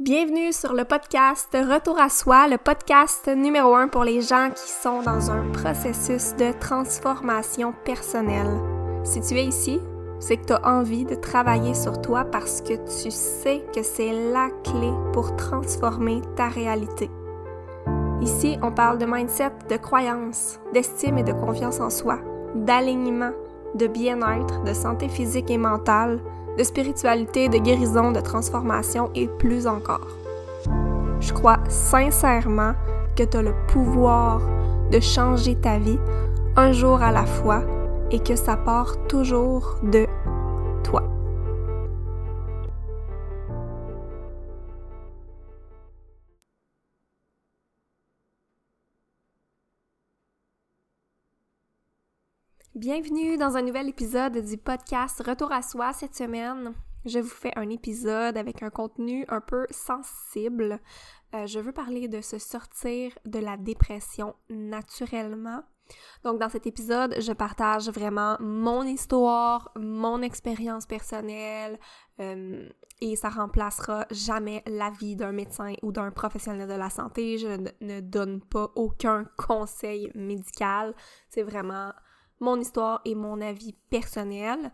Bienvenue sur le podcast Retour à soi, le podcast numéro un pour les gens qui sont dans un processus de transformation personnelle. Si tu es ici, c'est que tu as envie de travailler sur toi parce que tu sais que c'est la clé pour transformer ta réalité. Ici, on parle de mindset, de croyance, d'estime et de confiance en soi, d'alignement, de bien-être, de santé physique et mentale, de spiritualité, de guérison, de transformation et plus encore. Je crois sincèrement que tu as le pouvoir de changer ta vie un jour à la fois et que ça part toujours de Bienvenue dans un nouvel épisode du podcast Retour à soi cette semaine. Je vous fais un épisode avec un contenu un peu sensible. Euh, je veux parler de se sortir de la dépression naturellement. Donc dans cet épisode, je partage vraiment mon histoire, mon expérience personnelle euh, et ça remplacera jamais l'avis d'un médecin ou d'un professionnel de la santé. Je ne donne pas aucun conseil médical. C'est vraiment mon histoire et mon avis personnel.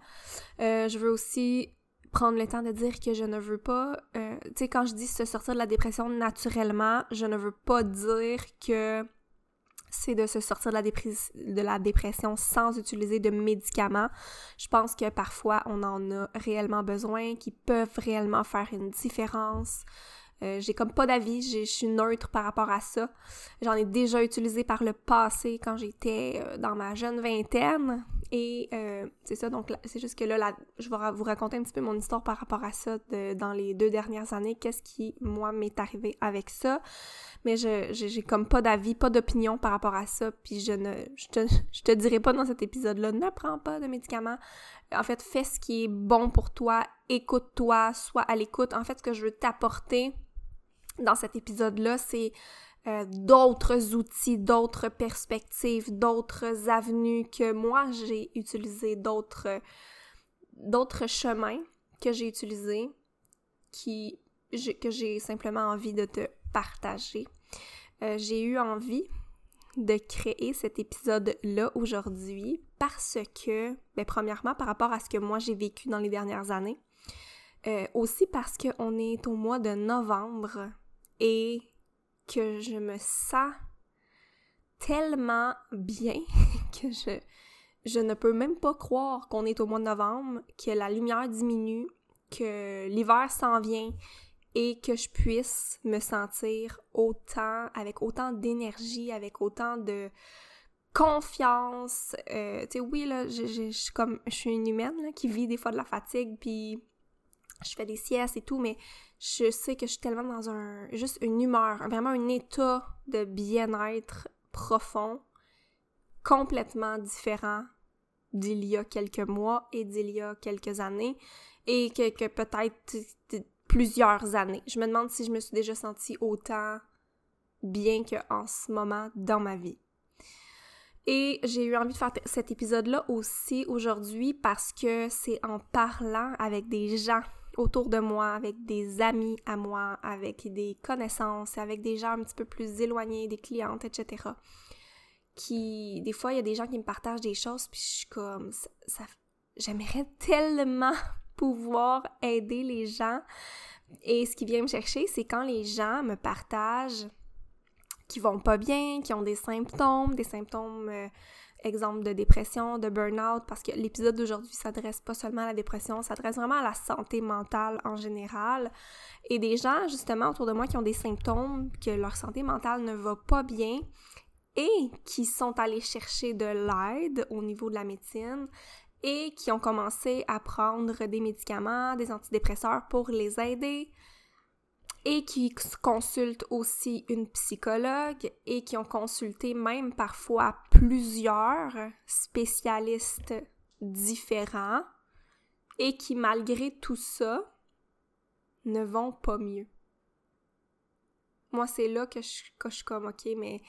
Euh, je veux aussi prendre le temps de dire que je ne veux pas, euh, tu sais, quand je dis se sortir de la dépression naturellement, je ne veux pas dire que c'est de se sortir de la, de la dépression sans utiliser de médicaments. Je pense que parfois on en a réellement besoin, qui peuvent réellement faire une différence. Euh, j'ai comme pas d'avis, je suis neutre par rapport à ça. J'en ai déjà utilisé par le passé quand j'étais euh, dans ma jeune vingtaine. Et euh, c'est ça, donc c'est juste que là, je vais vous raconter un petit peu mon histoire par rapport à ça dans les deux dernières années. Qu'est-ce qui, moi, m'est arrivé avec ça. Mais je j'ai comme pas d'avis, pas d'opinion par rapport à ça. Puis je ne je te, je te dirai pas dans cet épisode-là, ne prends pas de médicaments. En fait, fais ce qui est bon pour toi, écoute-toi, sois à l'écoute. En fait, ce que je veux t'apporter, dans cet épisode-là, c'est euh, d'autres outils, d'autres perspectives, d'autres avenues que moi j'ai utilisé, d'autres d'autres chemins que j'ai utilisés qui que j'ai simplement envie de te partager. Euh, j'ai eu envie de créer cet épisode-là aujourd'hui parce que, ben, premièrement, par rapport à ce que moi j'ai vécu dans les dernières années, euh, aussi parce qu'on est au mois de novembre et que je me sens tellement bien que je, je ne peux même pas croire qu'on est au mois de novembre, que la lumière diminue, que l'hiver s'en vient et que je puisse me sentir autant, avec autant d'énergie, avec autant de confiance. Euh, tu sais, oui, je, comme, je suis une humaine qui vit des fois de la fatigue, puis je fais des siestes et tout, mais je sais que je suis tellement dans un juste une humeur, vraiment un état de bien-être profond, complètement différent d'il y a quelques mois et d'il y a quelques années, et que, peut-être plusieurs années. Je me demande si je me suis déjà sentie autant bien qu'en ce moment dans ma vie. Et j'ai eu envie de faire cet épisode-là aussi aujourd'hui parce que c'est en parlant avec des gens autour de moi, avec des amis à moi, avec des connaissances, avec des gens un petit peu plus éloignés, des clientes, etc. Qui, des fois, il y a des gens qui me partagent des choses, puis je suis comme, ça, j'aimerais tellement pouvoir aider les gens. Et ce qui vient me chercher, c'est quand les gens me partagent qui vont pas bien, qui ont des symptômes, des symptômes euh, exemple de dépression, de burn-out, parce que l'épisode d'aujourd'hui s'adresse pas seulement à la dépression, s'adresse vraiment à la santé mentale en général. Et des gens, justement, autour de moi qui ont des symptômes, que leur santé mentale ne va pas bien et qui sont allés chercher de l'aide au niveau de la médecine et qui ont commencé à prendre des médicaments, des antidépresseurs pour les aider et qui consultent aussi une psychologue et qui ont consulté même parfois plusieurs spécialistes différents et qui malgré tout ça ne vont pas mieux. Moi, c'est là que je, que suis comme, ok, mais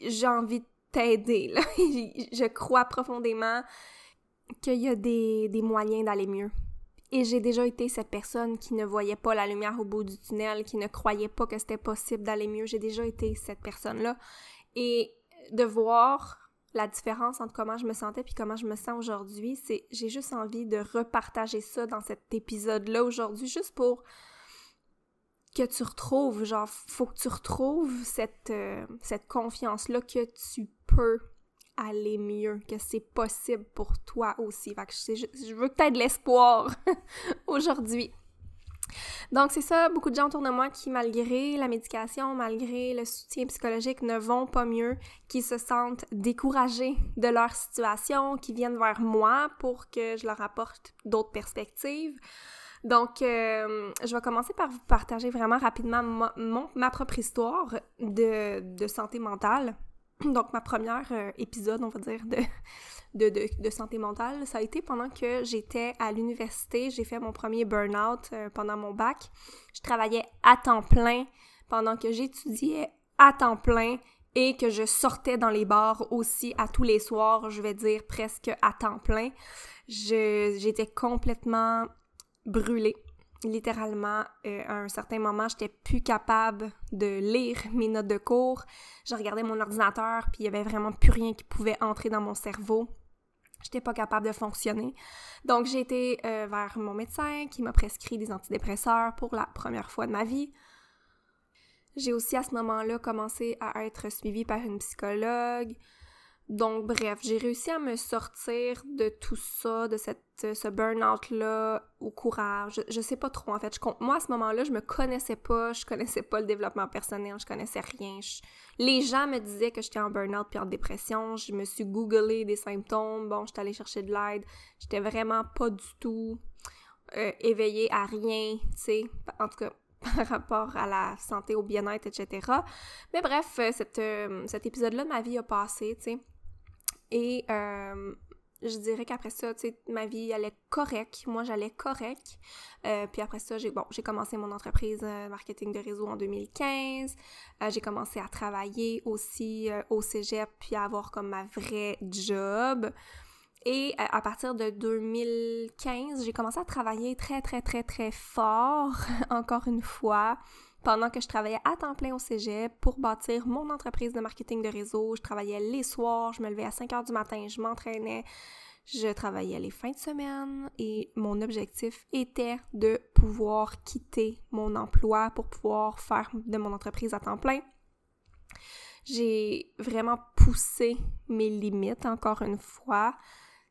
j'ai envie de t'aider. je crois profondément qu'il y a des, des moyens d'aller mieux Et j'ai déjà été cette personne qui ne voyait pas la lumière au bout du tunnel, qui ne croyait pas que c'était possible d'aller mieux. J'ai déjà été cette personne-là. Et de voir la différence entre comment je me sentais puis comment je me sens aujourd'hui, c'est j'ai juste envie de repartager ça dans cet épisode-là aujourd'hui, juste pour que tu retrouves, genre, faut que tu retrouves cette, euh, cette confiance-là que tu peux aller mieux, que c'est possible pour toi aussi. Fait je, veux que tu aies de l'espoir aujourd'hui. Donc, c'est ça, beaucoup de gens autour de moi qui, malgré la médication, malgré le soutien psychologique, ne vont pas mieux, qui se sentent découragés de leur situation, qui viennent vers moi pour que je leur apporte d'autres perspectives. Donc, euh, je vais commencer par vous partager vraiment rapidement ma, ma propre histoire de, de santé mentale. Donc, ma première euh, épisode, on va dire, de, de, de, santé mentale, ça a été pendant que j'étais à l'université. J'ai fait mon premier burn-out euh, pendant mon bac. Je travaillais à temps plein pendant que j'étudiais à temps plein et que je sortais dans les bars aussi à tous les soirs, je vais dire presque à temps plein. J'étais complètement brûlée littéralement, euh, à un certain moment, j'étais plus capable de lire mes notes de cours. Je regardais mon ordinateur, puis il y avait vraiment plus rien qui pouvait entrer dans mon cerveau. J'étais pas capable de fonctionner. Donc, j'ai été euh, vers mon médecin qui m'a prescrit des antidépresseurs pour la première fois de ma vie. J'ai aussi à ce moment-là commencé à être suivie par une psychologue. Donc, bref, j'ai réussi à me sortir de tout ça, de cette, ce burn-out-là au courage. Je, sais pas trop, en fait. Je, moi, à ce moment-là, je me connaissais pas, je connaissais pas le développement personnel, je connaissais rien. les gens me disaient que j'étais en burn-out puis en dépression. Je me suis googlé des symptômes. Bon, j'étais allée chercher de l'aide. J'étais vraiment pas du tout euh, éveillée à rien, tu sais. En tout cas, par rapport à la santé, au bien-être, etc. Mais bref, euh, cette, euh, cet épisode-là de ma vie a passé, tu sais. Et euh, je dirais qu'après ça, tu sais, ma vie allait correct. Moi, j'allais correct. Euh, puis après ça, j'ai bon, j'ai commencé mon entreprise euh, marketing de réseau en 2015. j'ai commencé à travailler aussi au cégep, puis à avoir comme ma vraie job. Et à partir de 2015, j'ai commencé à travailler très, très, très, très fort, encore une fois pendant que je travaillais à temps plein au cégep pour bâtir mon entreprise de marketing de réseau. Je travaillais les soirs, je me levais à 5 heures du matin, je m'entraînais, je travaillais les fins de semaine et mon objectif était de pouvoir quitter mon emploi pour pouvoir faire de mon entreprise à temps plein. J'ai vraiment poussé mes limites encore une fois.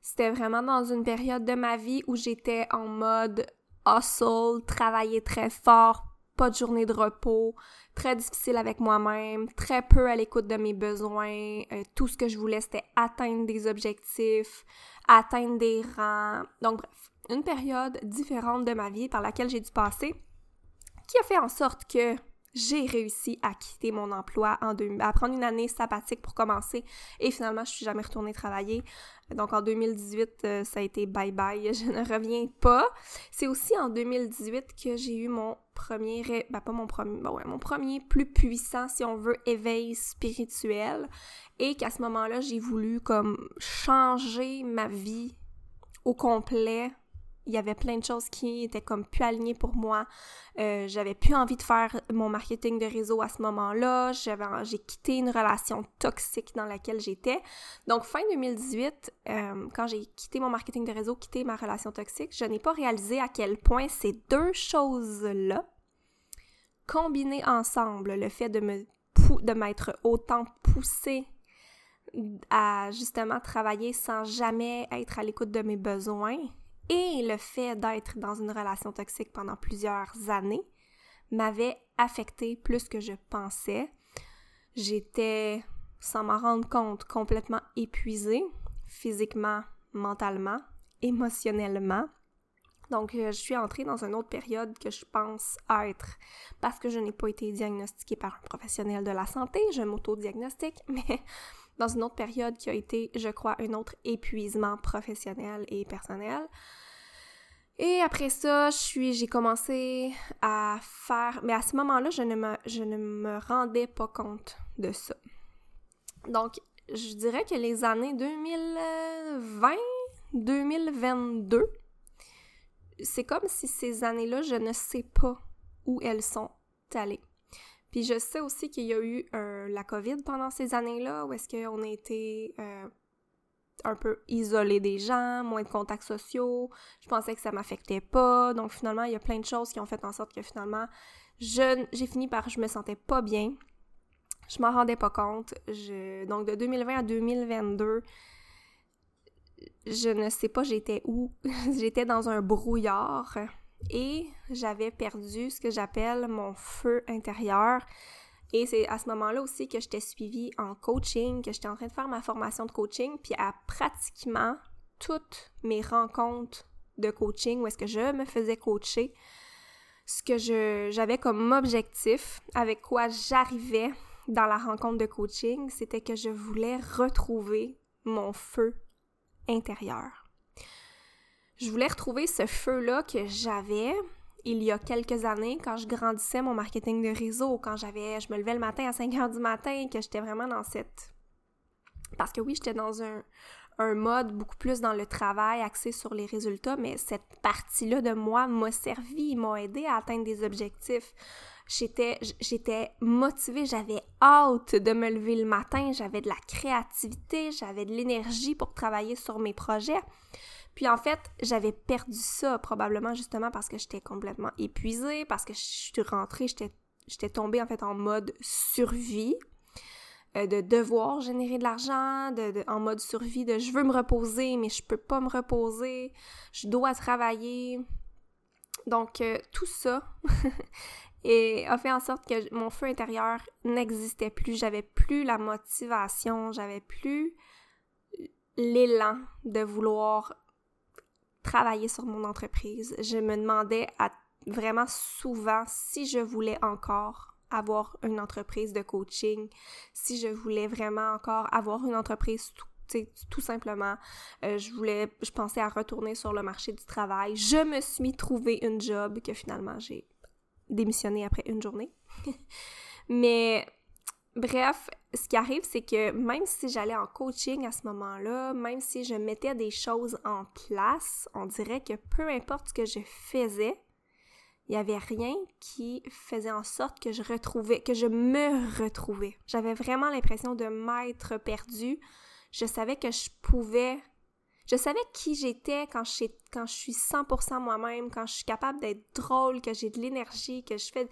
C'était vraiment dans une période de ma vie où j'étais en mode hustle, travailler très fort pas de journée de repos, très difficile avec moi-même, très peu à l'écoute de mes besoins. Euh, tout ce que je voulais, c'était atteindre des objectifs, atteindre des rangs. Donc bref, une période différente de ma vie par laquelle j'ai dû passer qui a fait en sorte que j'ai réussi à quitter mon emploi, en deux, à prendre une année sabbatique pour commencer et finalement je suis jamais retournée travailler. Donc en 2018, euh, ça a été bye bye, je ne reviens pas. C'est aussi en 2018 que j'ai eu mon premier, ben pas mon premier, ben mon premier plus puissant, si on veut, éveil spirituel et qu'à ce moment-là, j'ai voulu comme changer ma vie au complet il y avait plein de choses qui étaient comme plus alignées pour moi. Euh, j'avais plus envie de faire mon marketing de réseau à ce moment-là. j'ai quitté une relation toxique dans laquelle j'étais. Donc fin 2018, euh, quand j'ai quitté mon marketing de réseau, quitté ma relation toxique, je n'ai pas réalisé à quel point ces deux choses-là, combinées ensemble, le fait de me de m'être autant poussée à justement travailler sans jamais être à l'écoute de mes besoins et le fait d'être dans une relation toxique pendant plusieurs années m'avait affecté plus que je pensais. J'étais, sans m'en rendre compte, complètement épuisée, physiquement, mentalement, émotionnellement. Donc, euh, je suis entrée dans une autre période que je pense être parce que je n'ai pas été diagnostiquée par un professionnel de la santé, je m'auto-diagnostique, mais dans une autre période qui a été, je crois, un autre épuisement professionnel et personnel. Et après ça, je suis, j'ai commencé à faire, mais à ce moment-là, je ne me, je ne me rendais pas compte de ça. Donc, je dirais que les années 2020, 2022, c'est comme si ces années-là, je ne sais pas où elles sont allées. Puis je sais aussi qu'il y a eu la COVID pendant ces années-là, où est-ce qu'on a été euh, un peu isolé des gens, moins de contacts sociaux. Je pensais que ça m'affectait pas. Donc finalement, il y a plein de choses qui ont fait en sorte que finalement, j'ai fini par je me sentais pas bien. Je m'en rendais pas compte. donc de 2020 à 2022, je ne sais pas j'étais où? j'étais dans un brouillard et j'avais perdu ce que j'appelle mon feu intérieur. Et c'est à ce moment-là aussi que j'étais suivie en coaching, que j'étais en train de faire ma formation de coaching, puis à pratiquement toutes mes rencontres de coaching où est-ce que je me faisais coacher, ce que j'avais comme objectif, avec quoi j'arrivais dans la rencontre de coaching, c'était que je voulais retrouver mon feu intérieur. Je voulais retrouver ce feu-là que j'avais il y a quelques années quand je grandissais mon marketing de réseau, quand j'avais je me levais le matin à 5 heures du matin, que j'étais vraiment dans cette parce que oui, j'étais dans un, un mode beaucoup plus dans le travail axé sur les résultats, mais cette partie-là de moi m'a servi, m'a aidé à atteindre des objectifs. J'étais, j'étais motivée, j'avais hâte de me lever le matin, j'avais de la créativité, j'avais de l'énergie pour travailler sur mes projets. Puis en fait, j'avais perdu ça probablement justement parce que j'étais complètement épuisée, parce que je suis rentrée, j'étais, j'étais tombée en fait en mode survie, euh, de devoir générer de l'argent, de, en mode survie, de je veux me reposer, mais je peux pas me reposer, je dois travailler. Donc euh, tout ça a fait en sorte que mon feu intérieur n'existait plus. J'avais plus la motivation, j'avais plus l'élan de vouloir travailler sur mon entreprise. Je me demandais vraiment souvent si je voulais encore avoir une entreprise de coaching, si je voulais vraiment encore avoir une entreprise tout, tout simplement. Euh, je voulais, je pensais à retourner sur le marché du travail. Je me suis trouvé une job que finalement j'ai démissionné après une journée. Mais bref, ce qui arrive, c'est que même si j'allais en coaching à ce moment-là, même si je mettais des choses en place, on dirait que peu importe ce que je faisais, il n'y avait rien qui faisait en sorte que je retrouvais, que je me retrouvais. J'avais vraiment l'impression de m'être perdue. Je savais que je pouvais je savais qui j'étais quand quand je suis 100% moi-même, quand je suis capable d'être drôle, que j'ai de l'énergie, que je fais...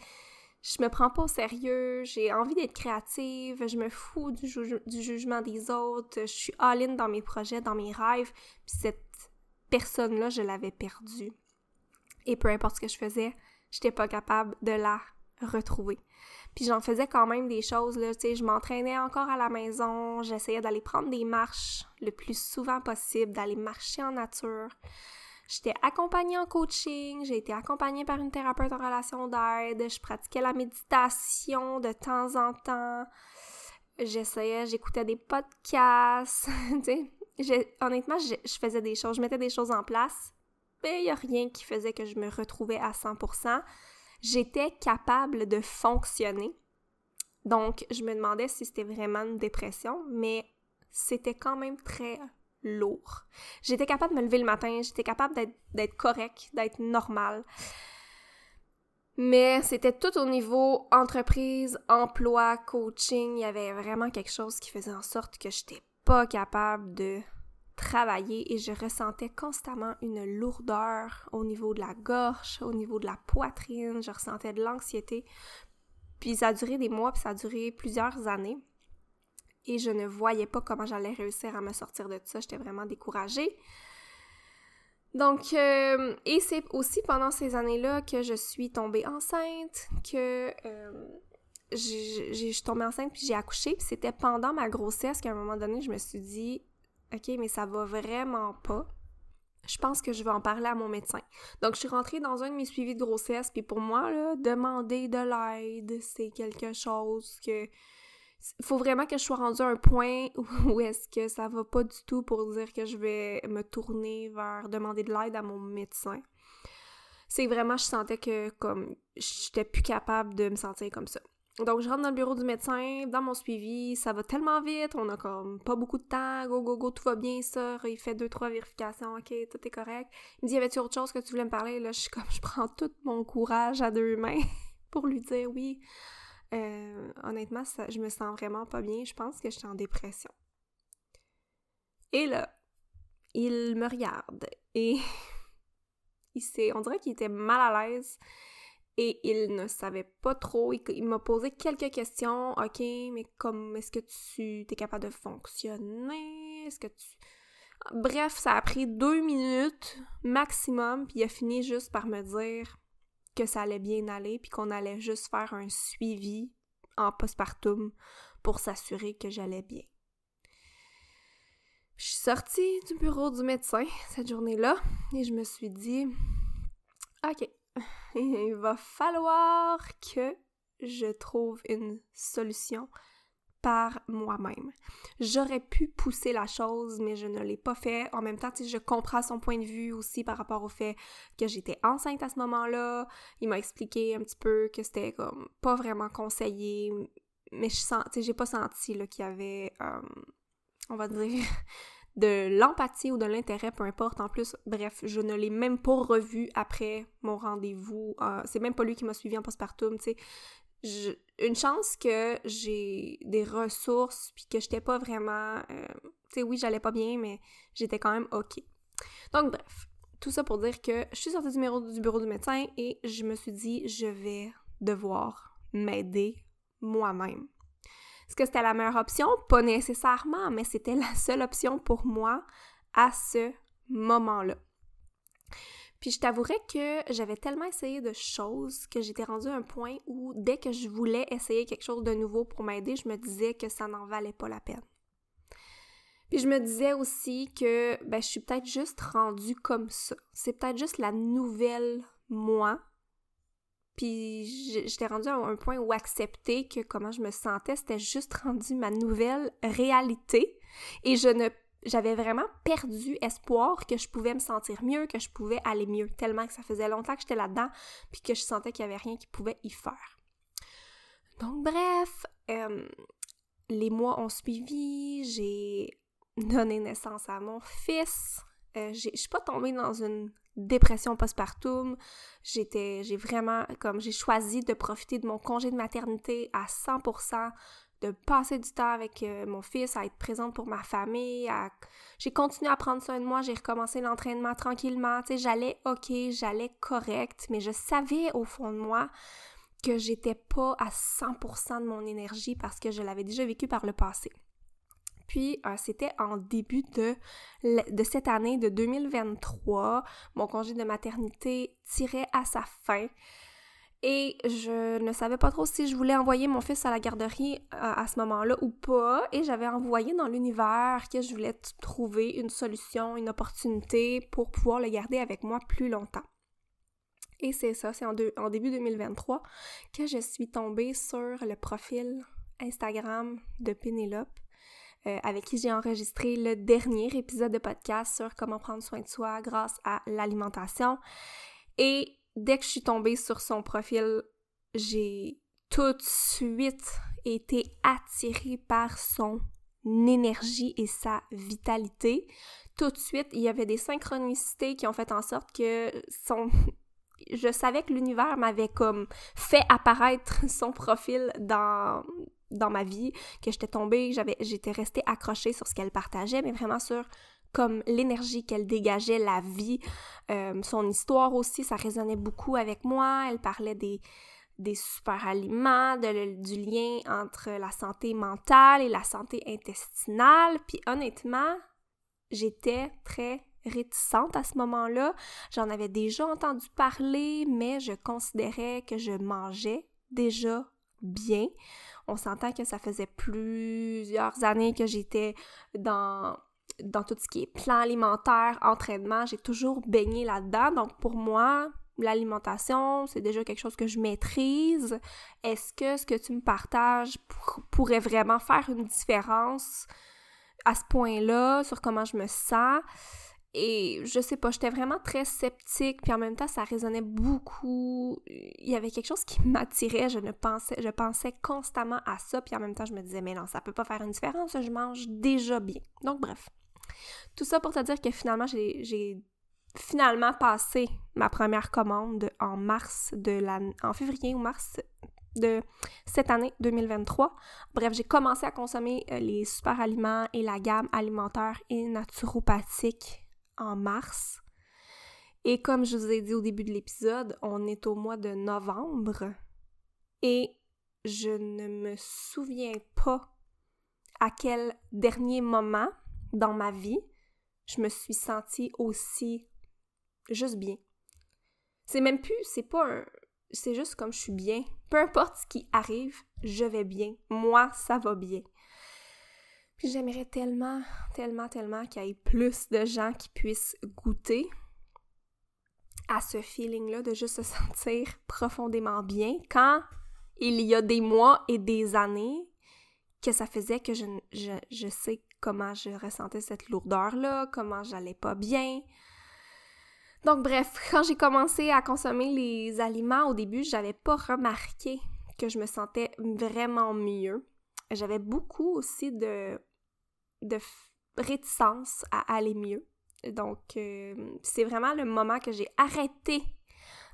Je me prends pas au sérieux, j'ai envie d'être créative, je me fous du, jugement des autres, je suis all-in dans mes projets, dans mes rêves, puis cette personne-là, je l'avais perdue. Et peu importe ce que je faisais, j'étais pas capable de la retrouver. Puis j'en faisais quand même des choses, là, tu sais, je m'entraînais encore à la maison, j'essayais d'aller prendre des marches le plus souvent possible, d'aller marcher en nature. J'étais accompagnée en coaching, j'ai été accompagnée par une thérapeute en relation d'aide, je pratiquais la méditation de temps en temps, j'essayais, j'écoutais des podcasts. Honnêtement, je, je faisais des choses, je mettais des choses en place, mais il n'y a rien qui faisait que je me retrouvais à 100% j'étais capable de fonctionner. Donc, je me demandais si c'était vraiment une dépression, mais c'était quand même très lourd. J'étais capable de me lever le matin, j'étais capable d'être correct, d'être normal. Mais c'était tout au niveau entreprise, emploi, coaching. Il y avait vraiment quelque chose qui faisait en sorte que j'étais pas capable de travailler et je ressentais constamment une lourdeur au niveau de la gorge, au niveau de la poitrine, je ressentais de l'anxiété. Puis ça a duré des mois, puis ça a duré plusieurs années. Et je ne voyais pas comment j'allais réussir à me sortir de ça. J'étais vraiment découragée. Donc, euh, et c'est aussi pendant ces années-là que je suis tombée enceinte, que euh, je suis tombée enceinte puis j'ai accouché. Puis c'était pendant ma grossesse qu'à un moment donné, je me suis dit, OK, mais ça va vraiment pas. Je pense que je vais en parler à mon médecin. Donc, je suis rentrée dans un de mes suivis de grossesse, puis pour moi, là, demander de l'aide, c'est quelque chose que. Il faut vraiment que je sois rendue à un point où est-ce que ça va pas du tout pour dire que je vais me tourner vers demander de l'aide à mon médecin. C'est vraiment, je sentais que comme j'étais plus capable de me sentir comme ça. donc, je rentre dans le bureau du médecin, dans mon suivi, ça va tellement vite, on a comme pas beaucoup de temps, go, go, go, tout va bien, ça, il fait deux, trois vérifications, ok, tout est correct. Il me dit, y avait-tu autre chose que tu voulais me parler? Là, je suis comme, je prends tout mon courage à deux mains pour lui dire oui. Euh, honnêtement, ça, je me sens vraiment pas bien, je pense que je suis en dépression. Et là, il me regarde et il s'est, on dirait qu'il était mal à l'aise et il ne savait pas trop. Il, m'a posé quelques questions. OK, mais comme est-ce que tu es capable de fonctionner? Est-ce que tu. Bref, ça a pris deux minutes maximum, puis il a fini juste par me dire que ça allait bien aller, puis qu'on allait juste faire un suivi en postpartum pour s'assurer que j'allais bien. Je suis sortie du bureau du médecin cette journée-là et je me suis dit, OK, il va falloir que je trouve une solution par moi-même. J'aurais pu pousser la chose, mais je ne l'ai pas fait. En même temps, je comprends son point de vue aussi par rapport au fait que j'étais enceinte à ce moment-là. Il m'a expliqué un petit peu que c'était comme pas vraiment conseillé, mais j'ai pas senti qu'il y avait, euh, on va dire, de l'empathie ou de l'intérêt, peu importe. En plus, bref, je ne l'ai même pas revu après mon rendez-vous. Euh, c'est même pas lui qui m'a suivi en postpartum, tu sais. Une chance que j'ai des ressources puis que j'étais pas vraiment... Euh, tu sais, oui, j'allais pas bien, mais j'étais quand même OK. Donc, bref, tout ça pour dire que je suis sortie du bureau, du bureau du médecin et je me suis dit, je vais devoir m'aider moi-même. Est-ce que c'était la meilleure option? Pas nécessairement, mais c'était la seule option pour moi à ce moment-là. Puis je t'avouerais que j'avais tellement essayé de choses que j'étais rendue à un point où dès que je voulais essayer quelque chose de nouveau pour m'aider, je me disais que ça n'en valait pas la peine. Puis je me disais aussi que ben, je suis peut-être juste rendue comme ça. C'est peut-être juste la nouvelle moi puis j'étais rendue à un point où accepter que comment je me sentais, c'était juste rendu ma nouvelle réalité. Et je ne j'avais vraiment perdu espoir que je pouvais me sentir mieux, que je pouvais aller mieux, tellement que ça faisait longtemps que j'étais là-dedans, puis que je sentais qu'il n'y avait rien qui pouvait y faire. Donc bref, euh, les mois ont suivi, j'ai donné naissance à mon fils. Euh, je suis pas tombée dans une dépression postpartum. J'étais, j'ai vraiment, comme j'ai choisi de profiter de mon congé de maternité à 100%, de passer du temps avec euh, mon fils, à être présente pour ma famille. J'ai continué à prendre soin de moi, j'ai recommencé l'entraînement tranquillement. Tu sais, j'allais ok, j'allais correct, mais je savais au fond de moi que j'étais pas à 100% de mon énergie parce que je l'avais déjà vécu par le passé. Puis euh, c'était en début de, de cette année de 2023. Mon congé de maternité tirait à sa fin. Et je ne savais pas trop si je voulais envoyer mon fils à la garderie euh, à ce moment-là ou pas. Et j'avais envoyé dans l'univers que je voulais trouver une solution, une opportunité pour pouvoir le garder avec moi plus longtemps. Et c'est ça, c'est en, début 2023 que je suis tombée sur le profil Instagram de Pénélope euh, avec qui j'ai enregistré le dernier épisode de podcast sur comment prendre soin de soi grâce à l'alimentation. Et dès que je suis tombée sur son profil, j'ai tout de suite été attirée par son énergie et sa vitalité. Tout de suite, il y avait des synchronicités qui ont fait en sorte que son je savais que l'univers m'avait comme fait apparaître son profil dans ma vie, que j'étais tombée, j'étais restée accrochée sur ce qu'elle partageait, mais vraiment sur comme l'énergie qu'elle dégageait, la vie, euh, son histoire aussi, ça résonnait beaucoup avec moi. Elle parlait des, des super aliments, du lien entre la santé mentale et la santé intestinale. Puis honnêtement, j'étais très réticente à ce moment-là. J'en avais déjà entendu parler, mais je considérais que je mangeais déjà bien. On s'entend que ça faisait plusieurs années que j'étais dans dans tout ce qui est plan alimentaire, entraînement, j'ai toujours baigné là-dedans. Donc pour moi, l'alimentation, c'est déjà quelque chose que je maîtrise. Est-ce que ce que tu me partages pourrait vraiment faire une différence à ce point-là sur comment je me sens? et je sais pas, j'étais vraiment très sceptique, puis en même temps, ça résonnait beaucoup. Il y avait quelque chose qui m'attirait, je ne pensais, je pensais constamment à ça, puis en même temps, je me disais, mais non, ça peut pas faire une différence, je mange déjà bien. Donc, bref. Tout ça pour te dire que finalement, j'ai finalement passé ma première commande en mars de la... en février ou mars de cette année 2023. Bref, j'ai commencé à consommer euh, les super aliments et la gamme alimentaire et naturopathique en mars. Et comme je vous ai dit au début de l'épisode, on est au mois de novembre et je ne me souviens pas à quel dernier moment dans ma vie je me suis sentie aussi juste bien. C'est même plus, c'est pas un. C'est juste comme je suis bien. Peu importe ce qui arrive, je vais bien. Moi, ça va bien. J'aimerais tellement, tellement, tellement qu'il y ait plus de gens qui puissent goûter à ce feeling-là de juste se sentir profondément bien quand il y a des mois et des années que ça faisait que je, sais comment je ressentais cette lourdeur-là, comment j'allais pas bien. Donc bref, quand j'ai commencé à consommer les aliments au début, j'avais pas remarqué que je me sentais vraiment mieux j'avais beaucoup aussi de, de réticence à aller mieux. Donc, euh, c'est vraiment le moment que j'ai arrêté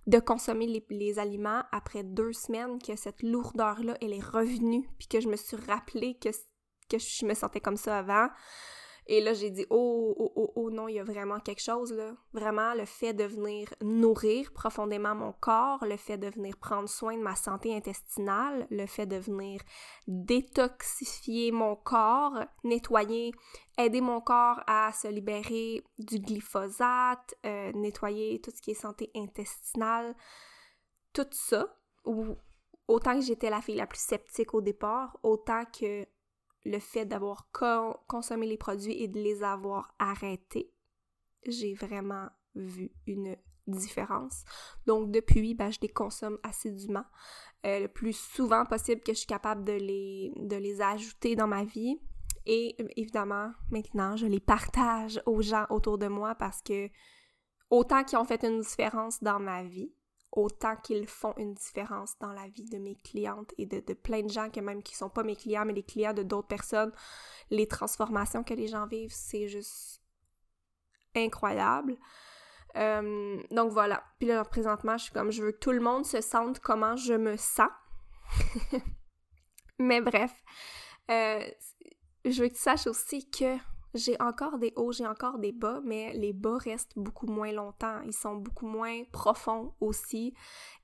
de consommer les, aliments après deux semaines que cette lourdeur-là, elle est revenue, puis que je me suis rappelé que, que je me sentais comme ça avant. Et là, j'ai dit, oh, oh, oh, oh, non, il y a vraiment quelque chose, là. Vraiment, le fait de venir nourrir profondément mon corps, le fait de venir prendre soin de ma santé intestinale, le fait de venir détoxifier mon corps, nettoyer, aider mon corps à se libérer du glyphosate, euh, nettoyer tout ce qui est santé intestinale, tout ça, autant que j'étais la fille la plus sceptique au départ, autant que le fait d'avoir consommé les produits et de les avoir arrêtés, j'ai vraiment vu une différence. Donc depuis, ben, je les consomme assidûment, euh, le plus souvent possible que je suis capable de les, de les ajouter dans ma vie. Et évidemment, maintenant, je les partage aux gens autour de moi parce que autant qu'ils ont fait une différence dans ma vie, autant qu'ils font une différence dans la vie de mes clientes et de, plein de gens que même qui sont pas mes clients, mais les clients de d'autres personnes. Les transformations que les gens vivent, c'est juste incroyable. Euh, donc voilà. Puis là, présentement, je suis comme, je veux que tout le monde se sente comment je me sens. mais bref, euh, je veux que tu saches aussi que j'ai encore des hauts, j'ai encore des bas, mais les bas restent beaucoup moins longtemps. Ils sont beaucoup moins profonds aussi.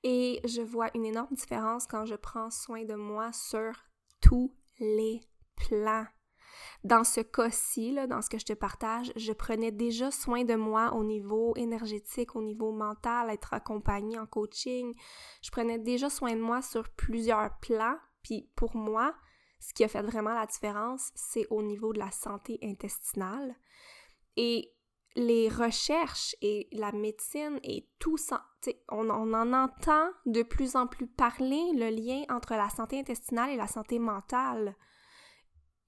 Et je vois une énorme différence quand je prends soin de moi sur tous les plans. Dans ce cas-ci, dans ce que je te partage, je prenais déjà soin de moi au niveau énergétique, au niveau mental, être accompagnée en coaching. Je prenais déjà soin de moi sur plusieurs plans. Puis pour moi, ce qui a fait vraiment la différence, c'est au niveau de la santé intestinale. Et les recherches et la médecine et tout ça, on, en entend de plus en plus parler, le lien entre la santé intestinale et la santé mentale.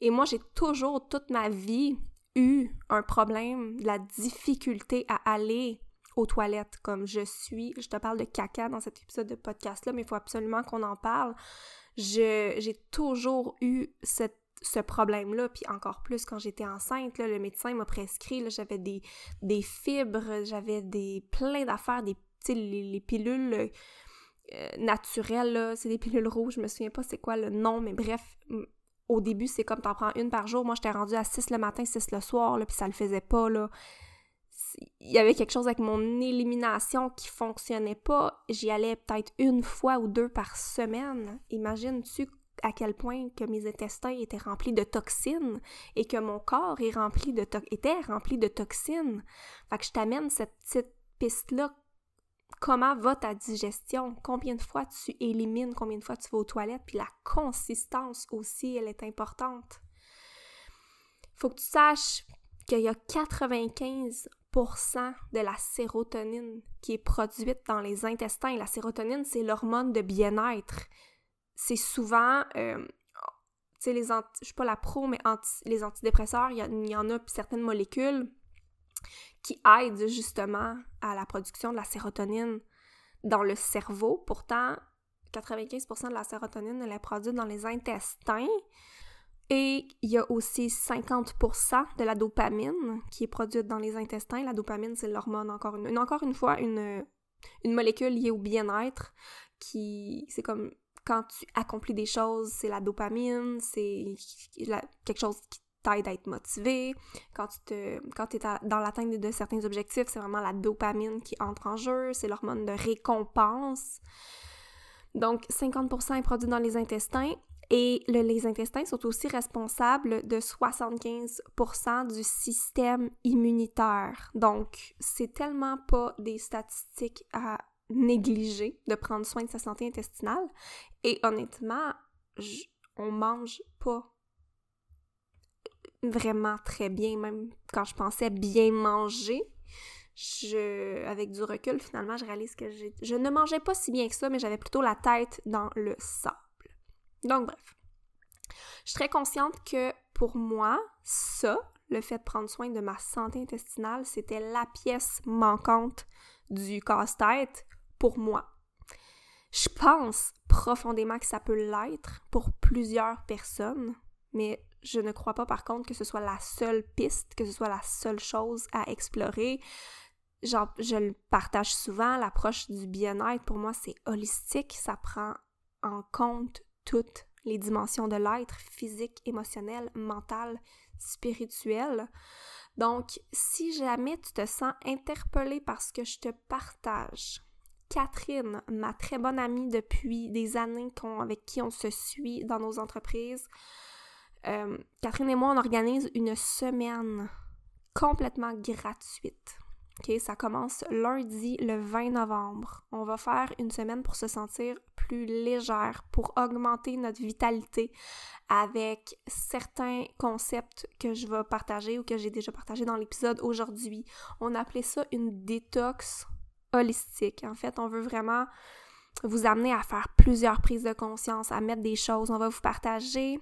Et moi, j'ai toujours, toute ma vie, eu un problème, la difficulté à aller aux toilettes comme je suis. Je te parle de caca dans cet épisode de podcast-là, mais il faut absolument qu'on en parle j'ai toujours eu ce problème-là, puis encore plus quand j'étais enceinte, le médecin m'a prescrit, j'avais des, fibres, j'avais des plein d'affaires, des les, les pilules euh, naturelles, c'est des pilules rouges, je me souviens pas c'est quoi le nom, mais bref, au début, c'est comme t'en prends une par jour. Moi, j'étais rendue à 6 le matin, 6 le soir, puis ça le faisait pas, il y avait quelque chose avec mon élimination qui fonctionnait pas. J'y allais peut-être une fois ou deux par semaine. Imagines-tu à quel point que mes intestins étaient remplis de toxines et que mon corps était rempli de toxines? Fait que je t'amène cette petite piste-là. Comment va ta digestion? Combien de fois tu élimines? Combien de fois tu vas aux toilettes? Puis la consistance aussi, elle est importante. Faut que tu saches qu'il y a 95 de la sérotonine qui est produite dans les intestins. La sérotonine, c'est l'hormone de bien-être. C'est souvent, euh, tu sais, les je suis pas la pro, mais les antidépresseurs, il y, en a certaines molécules qui aide justement à la production de la sérotonine dans le cerveau. Pourtant, 95% de la sérotonine, est produite dans les intestins. Et il y a aussi 50% de la dopamine qui est produite dans les intestins. La dopamine, c'est l'hormone, encore une, encore une fois, une, une molécule liée au bien-être qui, c'est comme quand tu accomplis des choses, c'est la dopamine, c'est quelque chose qui t'aide à être motivé. Quand tu te, quand es dans l'atteinte de certains objectifs, c'est vraiment la dopamine qui entre en jeu, c'est l'hormone de récompense. Donc, 50% est produit dans les intestins et les intestins sont aussi responsables de 75% du système immunitaire. Donc, c'est tellement pas des statistiques à négliger de prendre soin de sa santé intestinale. Et honnêtement, on mange pas vraiment très bien, même quand je pensais bien manger. Avec du recul, finalement, je réalise que je ne mangeais pas si bien que ça, mais j'avais plutôt la tête dans le sable. Donc, bref. Je suis très consciente que pour moi, ça, le fait de prendre soin de ma santé intestinale, c'était la pièce manquante du casse-tête pour moi. Je pense profondément que ça peut l'être pour plusieurs personnes, mais je ne crois pas par contre que ce soit la seule piste, que ce soit la seule chose à explorer. Genre, je le partage souvent, l'approche du bien-être pour moi c'est holistique, ça prend en compte toutes les dimensions de l'être, physique, émotionnel, mental, spirituel. Donc, si jamais tu te sens interpellé par ce que je te partage, Catherine, ma très bonne amie depuis des années avec qui on se suit dans nos entreprises, euh, Catherine et moi, on organise une semaine complètement gratuite. Ça commence lundi le 20 novembre. On va faire une semaine pour se sentir plus légère, pour augmenter notre vitalité avec certains concepts que je vais partager ou que j'ai déjà partagé dans l'épisode aujourd'hui. On appelait ça une détox holistique. En fait, on veut vraiment vous amener à faire plusieurs prises de conscience, à mettre des choses. On va vous partager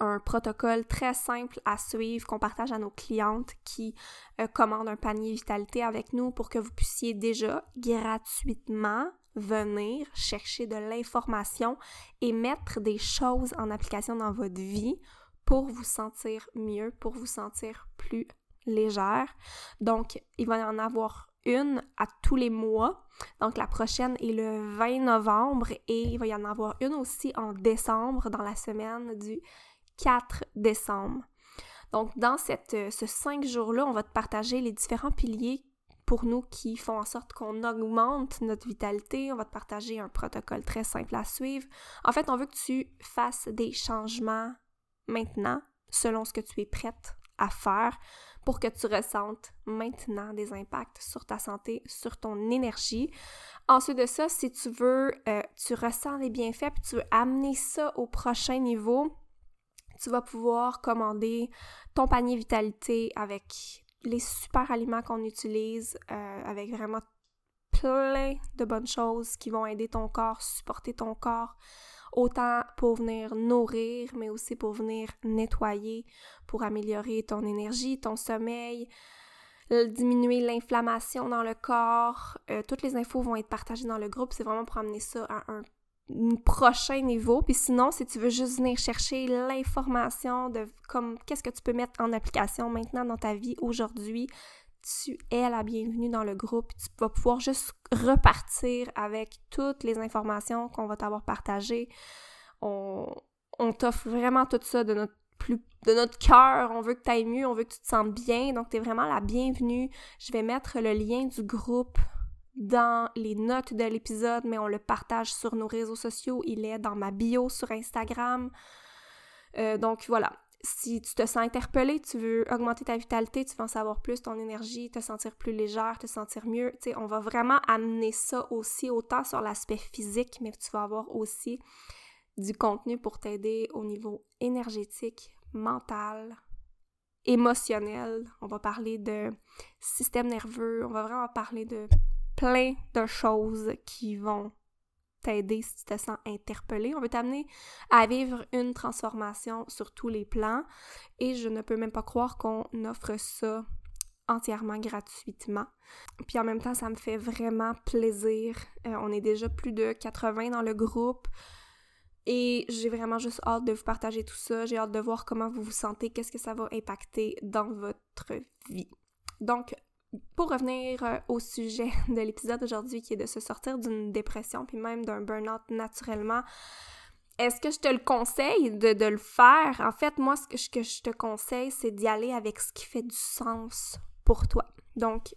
un protocole très simple à suivre qu'on partage à nos clientes qui euh, commandent un panier vitalité avec nous pour que vous puissiez déjà gratuitement venir chercher de l'information et mettre des choses en application dans votre vie pour vous sentir mieux, pour vous sentir plus légère. Donc, il va y en avoir une à tous les mois. Donc la prochaine est le 20 novembre et il va y en avoir une aussi en décembre dans la semaine du 4 décembre. Donc, dans cette, euh, ce cinq jours-là, on va te partager les différents piliers pour nous qui font en sorte qu'on augmente notre vitalité. On va te partager un protocole très simple à suivre. En fait, on veut que tu fasses des changements maintenant selon ce que tu es prête à faire pour que tu ressentes maintenant des impacts sur ta santé, sur ton énergie. Ensuite de ça, si tu veux, euh, tu ressens les bienfaits, puis tu veux amener ça au prochain niveau, tu vas pouvoir commander ton panier vitalité avec les super aliments qu'on utilise, euh, avec vraiment plein de bonnes choses qui vont aider ton corps, supporter ton corps, autant pour venir nourrir, mais aussi pour venir nettoyer, pour améliorer ton énergie, ton sommeil, diminuer l'inflammation dans le corps. Euh, toutes les infos vont être partagées dans le groupe. C'est vraiment pour amener ça à un prochain niveau. Puis sinon, si tu veux juste venir chercher l'information de comme qu'est-ce que tu peux mettre en application maintenant dans ta vie aujourd'hui, tu es la bienvenue dans le groupe. Tu vas pouvoir juste repartir avec toutes les informations qu'on va t'avoir partagées. On, t'offre vraiment tout ça de notre plus de notre cœur, on veut que tu ailles mieux, on veut que tu te sentes bien, donc tu es vraiment la bienvenue. Je vais mettre le lien du groupe dans les notes de l'épisode, mais on le partage sur nos réseaux sociaux. Il est dans ma bio sur Instagram. Euh, donc voilà, si tu te sens interpellé, tu veux augmenter ta vitalité, tu veux en savoir plus, ton énergie, te sentir plus légère, te sentir mieux, tu sais, on va vraiment amener ça aussi autant sur l'aspect physique, mais tu vas avoir aussi du contenu pour t'aider au niveau énergétique, mental, émotionnel. On va parler de système nerveux, on va vraiment parler de plein de choses qui vont t'aider si tu te sens interpellé. On veut t'amener à vivre une transformation sur tous les plans et je ne peux même pas croire qu'on offre ça entièrement gratuitement. Puis en même temps, ça me fait vraiment plaisir. Euh, on est déjà plus de 80 dans le groupe. Et j'ai vraiment juste hâte de vous partager tout ça. J'ai hâte de voir comment vous vous sentez, qu'est-ce que ça va impacter dans votre vie. Donc, pour revenir euh, au sujet de l'épisode d'aujourd'hui qui est de se sortir d'une dépression puis même d'un burn-out naturellement, est-ce que je te le conseille de, le faire? En fait, moi, ce que, je te conseille, c'est d'y aller avec ce qui fait du sens pour toi. Donc,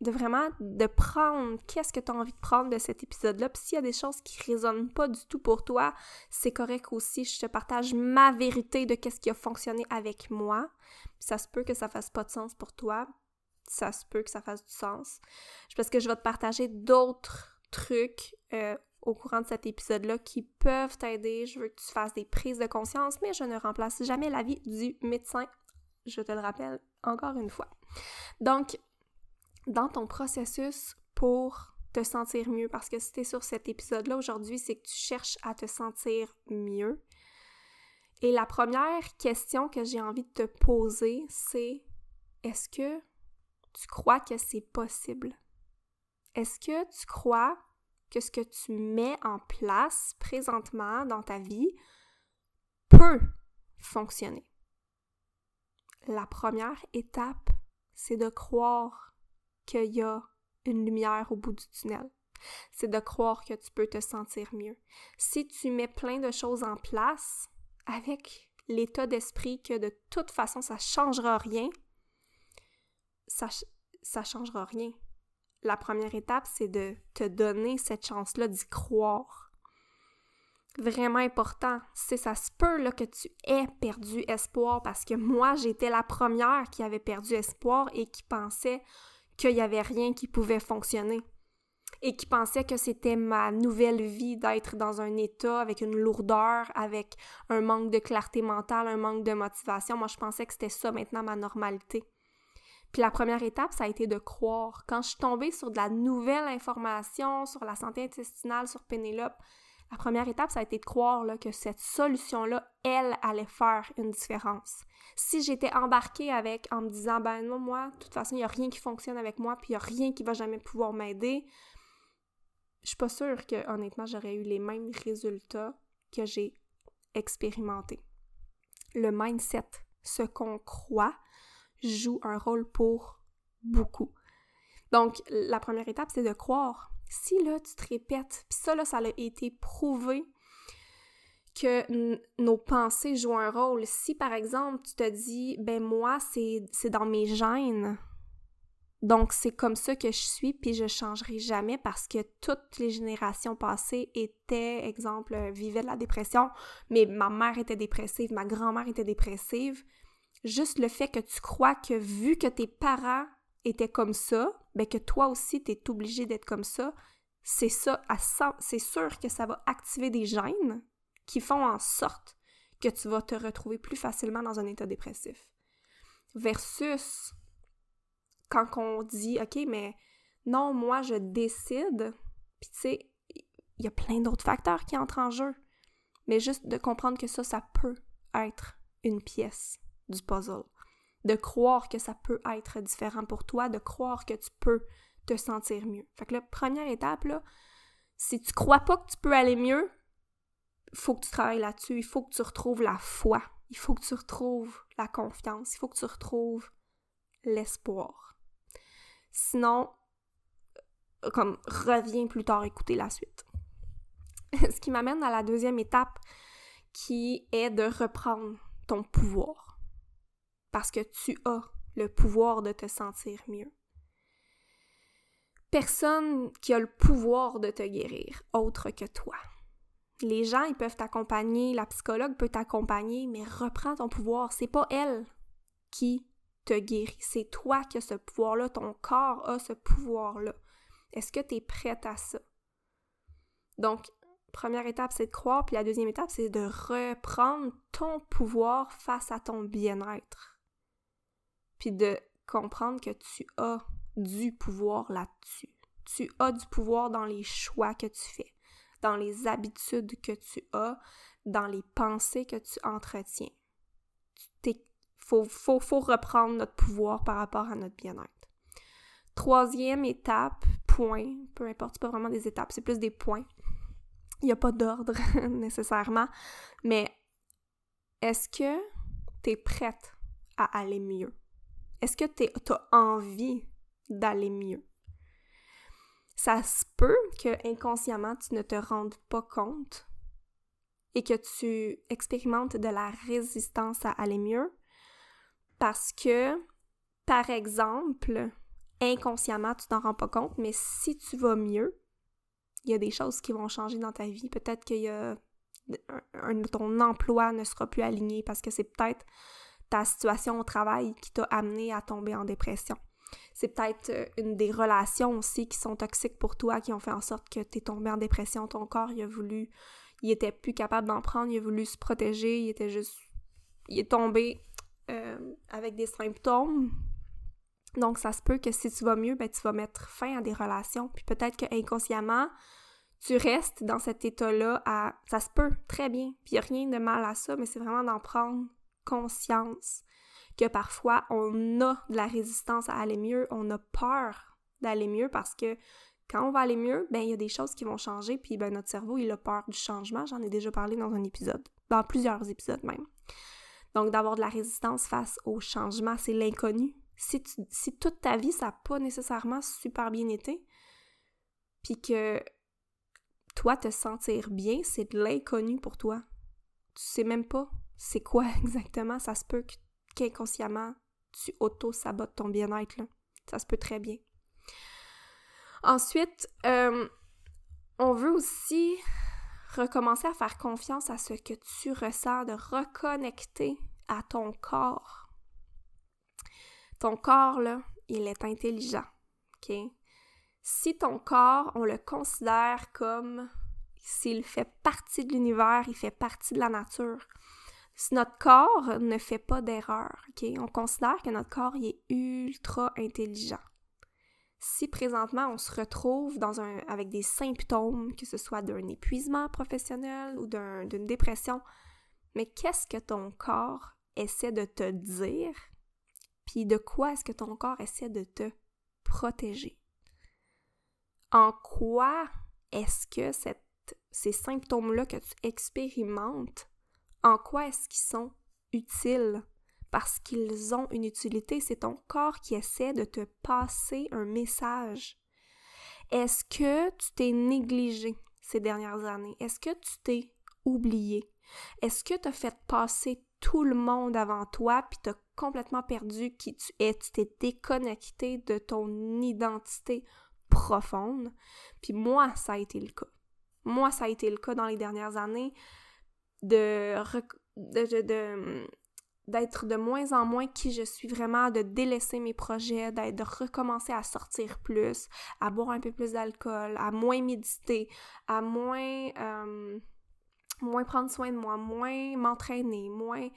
de vraiment de prendre qu'est-ce que tu as envie de prendre de cet épisode-là? Puis s'il y a des choses qui résonnent pas du tout pour toi, c'est correct aussi. Je te partage ma vérité de qu'est-ce qui a fonctionné avec moi. Puis ça se peut que ça fasse pas de sens pour toi. Ça se peut que ça fasse du sens. Parce que je vais te partager d'autres trucs euh, au courant de cet épisode-là qui peuvent t'aider. Je veux que tu fasses des prises de conscience, mais je ne remplace jamais l'avis du médecin. Je te le rappelle encore une fois. Donc, dans ton processus pour te sentir mieux, parce que si tu es sur cet épisode-là aujourd'hui, c'est que tu cherches à te sentir mieux. Et la première question que j'ai envie de te poser, c'est est-ce que tu crois que c'est possible? Est-ce que tu crois que ce que tu mets en place présentement dans ta vie peut fonctionner? La première étape, c'est de croire qu'il y a une lumière au bout du tunnel. C'est de croire que tu peux te sentir mieux. Si tu mets plein de choses en place avec l'état d'esprit que de toute façon ça changera rien, ça, ça changera rien. La première étape, c'est de te donner cette chance-là d'y croire. Vraiment important. C'est ça se peut là, que tu aies perdu espoir parce que moi, j'étais la première qui avait perdu espoir et qui pensait qu'il n'y avait rien qui pouvait fonctionner et qui pensait que c'était ma nouvelle vie d'être dans un état avec une lourdeur, avec un manque de clarté mentale, un manque de motivation. Moi, je pensais que c'était ça maintenant ma normalité. Puis la première étape, ça a été de croire. Quand je suis tombée sur de la nouvelle information sur la santé intestinale, sur Pénélope, la première étape, ça a été de croire que cette solution-là, elle, allait faire une différence. Si j'étais embarquée avec en me disant, ben non, moi, de toute façon, il n'y a rien qui fonctionne avec moi, puis il n'y a rien qui va jamais pouvoir m'aider, je suis pas sûre que, honnêtement, j'aurais eu les mêmes résultats que j'ai expérimentés. Le mindset, ce qu'on croit, joue un rôle pour beaucoup. Donc, la première étape, c'est de croire si là, tu te répètes, puis ça, là, ça a été prouvé que nos pensées jouent un rôle. Si, par exemple, tu te dis, ben moi, c'est dans mes gènes, donc c'est comme ça que je suis, puis je changerai jamais parce que toutes les générations passées étaient, exemple, vivaient de la dépression, mais ma mère était dépressive, ma grand-mère était dépressive. Juste le fait que tu crois que vu que tes parents était comme ça, ben que toi aussi, tu es obligé d'être comme ça, c'est ça, c'est sûr que ça va activer des gènes qui font en sorte que tu vas te retrouver plus facilement dans un état dépressif. Versus quand on dit, OK, mais non, moi, je décide, puis tu sais, il y a plein d'autres facteurs qui entrent en jeu. Mais juste de comprendre que ça, ça peut être une pièce du puzzle de croire que ça peut être différent pour toi, de croire que tu peux te sentir mieux. Fait que la première étape, si tu crois pas que tu peux aller mieux, il faut que tu travailles là-dessus, il faut que tu retrouves la foi, il faut que tu retrouves la confiance, il faut que tu retrouves l'espoir. Sinon, comme reviens plus tard écouter la suite. Ce qui m'amène à la deuxième étape qui est de reprendre ton pouvoir parce que tu as le pouvoir de te sentir mieux. Personne qui a le pouvoir de te guérir autre que toi. Les gens, ils peuvent t'accompagner, la psychologue peut t'accompagner, mais reprends ton pouvoir. C'est pas elle qui te guérit, c'est toi qui as ce pouvoir-là, ton corps a ce pouvoir-là. Est-ce que tu es prête à ça? Donc, première étape, c'est de croire, puis la deuxième étape, c'est de reprendre ton pouvoir face à ton bien-être puis de comprendre que tu as du pouvoir là-dessus. Tu as du pouvoir dans les choix que tu fais, dans les habitudes que tu as, dans les pensées que tu entretiens. Il faut, faut, reprendre notre pouvoir par rapport à notre bien-être. Troisième étape, point, peu importe, c'est pas vraiment des étapes, c'est plus des points. Il n'y a pas d'ordre nécessairement, mais est-ce que tu es prête à aller mieux? Est-ce que tu as envie d'aller mieux? Ça se peut que inconsciemment tu ne te rendes pas compte et que tu expérimentes de la résistance à aller mieux parce que, par exemple, inconsciemment, tu t'en rends pas compte, mais si tu vas mieux, il y a des choses qui vont changer dans ta vie. Peut-être que ton emploi ne sera plus aligné parce que c'est peut-être ta situation au travail qui t'a amené à tomber en dépression. C'est peut-être euh, une des relations aussi qui sont toxiques pour toi, qui ont fait en sorte que tu es tombé en dépression. Ton corps, il a voulu, il était plus capable d'en prendre, il a voulu se protéger, il était juste, il est tombé euh, avec des symptômes donc, ça se peut que si tu vas mieux, ben, tu vas mettre fin à des relations. Puis peut-être que inconsciemment, tu restes dans cet état-là à. Ça se peut, très bien. Puis il n'y a rien de mal à ça, mais c'est vraiment d'en prendre conscience que parfois on a de la résistance à aller mieux, on a peur d'aller mieux parce que quand on va aller mieux, ben il y a des choses qui vont changer, puis ben notre cerveau il a peur du changement. J'en ai déjà parlé dans un épisode, dans plusieurs épisodes même. Donc d'avoir de la résistance face au changement, c'est l'inconnu, si, toute ta vie, ça n'a pas nécessairement super bien été, puis que toi, te sentir bien, c'est de l'inconnu pour toi. Tu sais même pas c'est quoi exactement? Ça se peut qu'inconsciemment, tu auto-sabotes ton bien-être. Ça se peut très bien. Ensuite, euh, on veut aussi recommencer à faire confiance à ce que tu ressens, de reconnecter à ton corps ton corps, là, il est intelligent, OK? Si ton corps, on le considère comme s'il fait partie de l'univers, il fait partie de la nature. Si notre corps ne fait pas d'erreur? On considère que notre corps, est ultra intelligent. Si présentement on se retrouve avec des symptômes, que ce soit d'un épuisement professionnel ou d'une dépression, mais qu'est-ce que ton corps essaie de te dire? Puis de quoi est-ce que ton corps essaie de te protéger? En quoi est-ce que ces symptômes-là que tu expérimentes, en quoi est-ce qu'ils sont utiles? Parce qu'ils ont une utilité, c'est ton corps qui essaie de te passer un message. Est-ce que tu t'es négligé ces dernières années? Est-ce que tu t'es oublié? Est-ce que tu as fait passer tout le monde avant toi, puis tu as complètement perdu qui tu es, tu t'es déconnecté de ton identité profonde? Puis moi, ça a été le cas. Moi, ça a été le cas dans les dernières années de, d'être de moins en moins qui je suis vraiment, de délaisser mes projets, de recommencer à sortir plus, à boire un peu plus d'alcool, à moins méditer, à moins, euh, moins prendre soin de moi, moins m'entraîner, moins